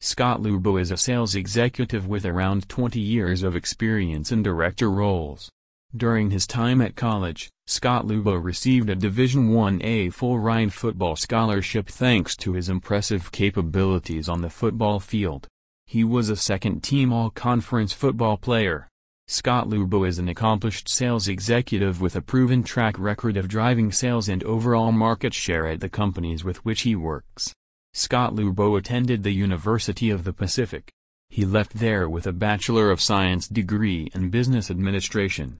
Scott Lubow is a sales executive with around 20 years of experience in director roles. During his time at college, Scott Lubow received a Division I-A full-ride football scholarship thanks to his impressive capabilities on the football field. He was a second-team All-Conference football player. Scott Lubow is an accomplished sales executive with a proven track record of driving sales and overall market share at the companies with which he works. Scott Lubow attended the University of the Pacific. He left there with a Bachelor of Science degree in Business Administration.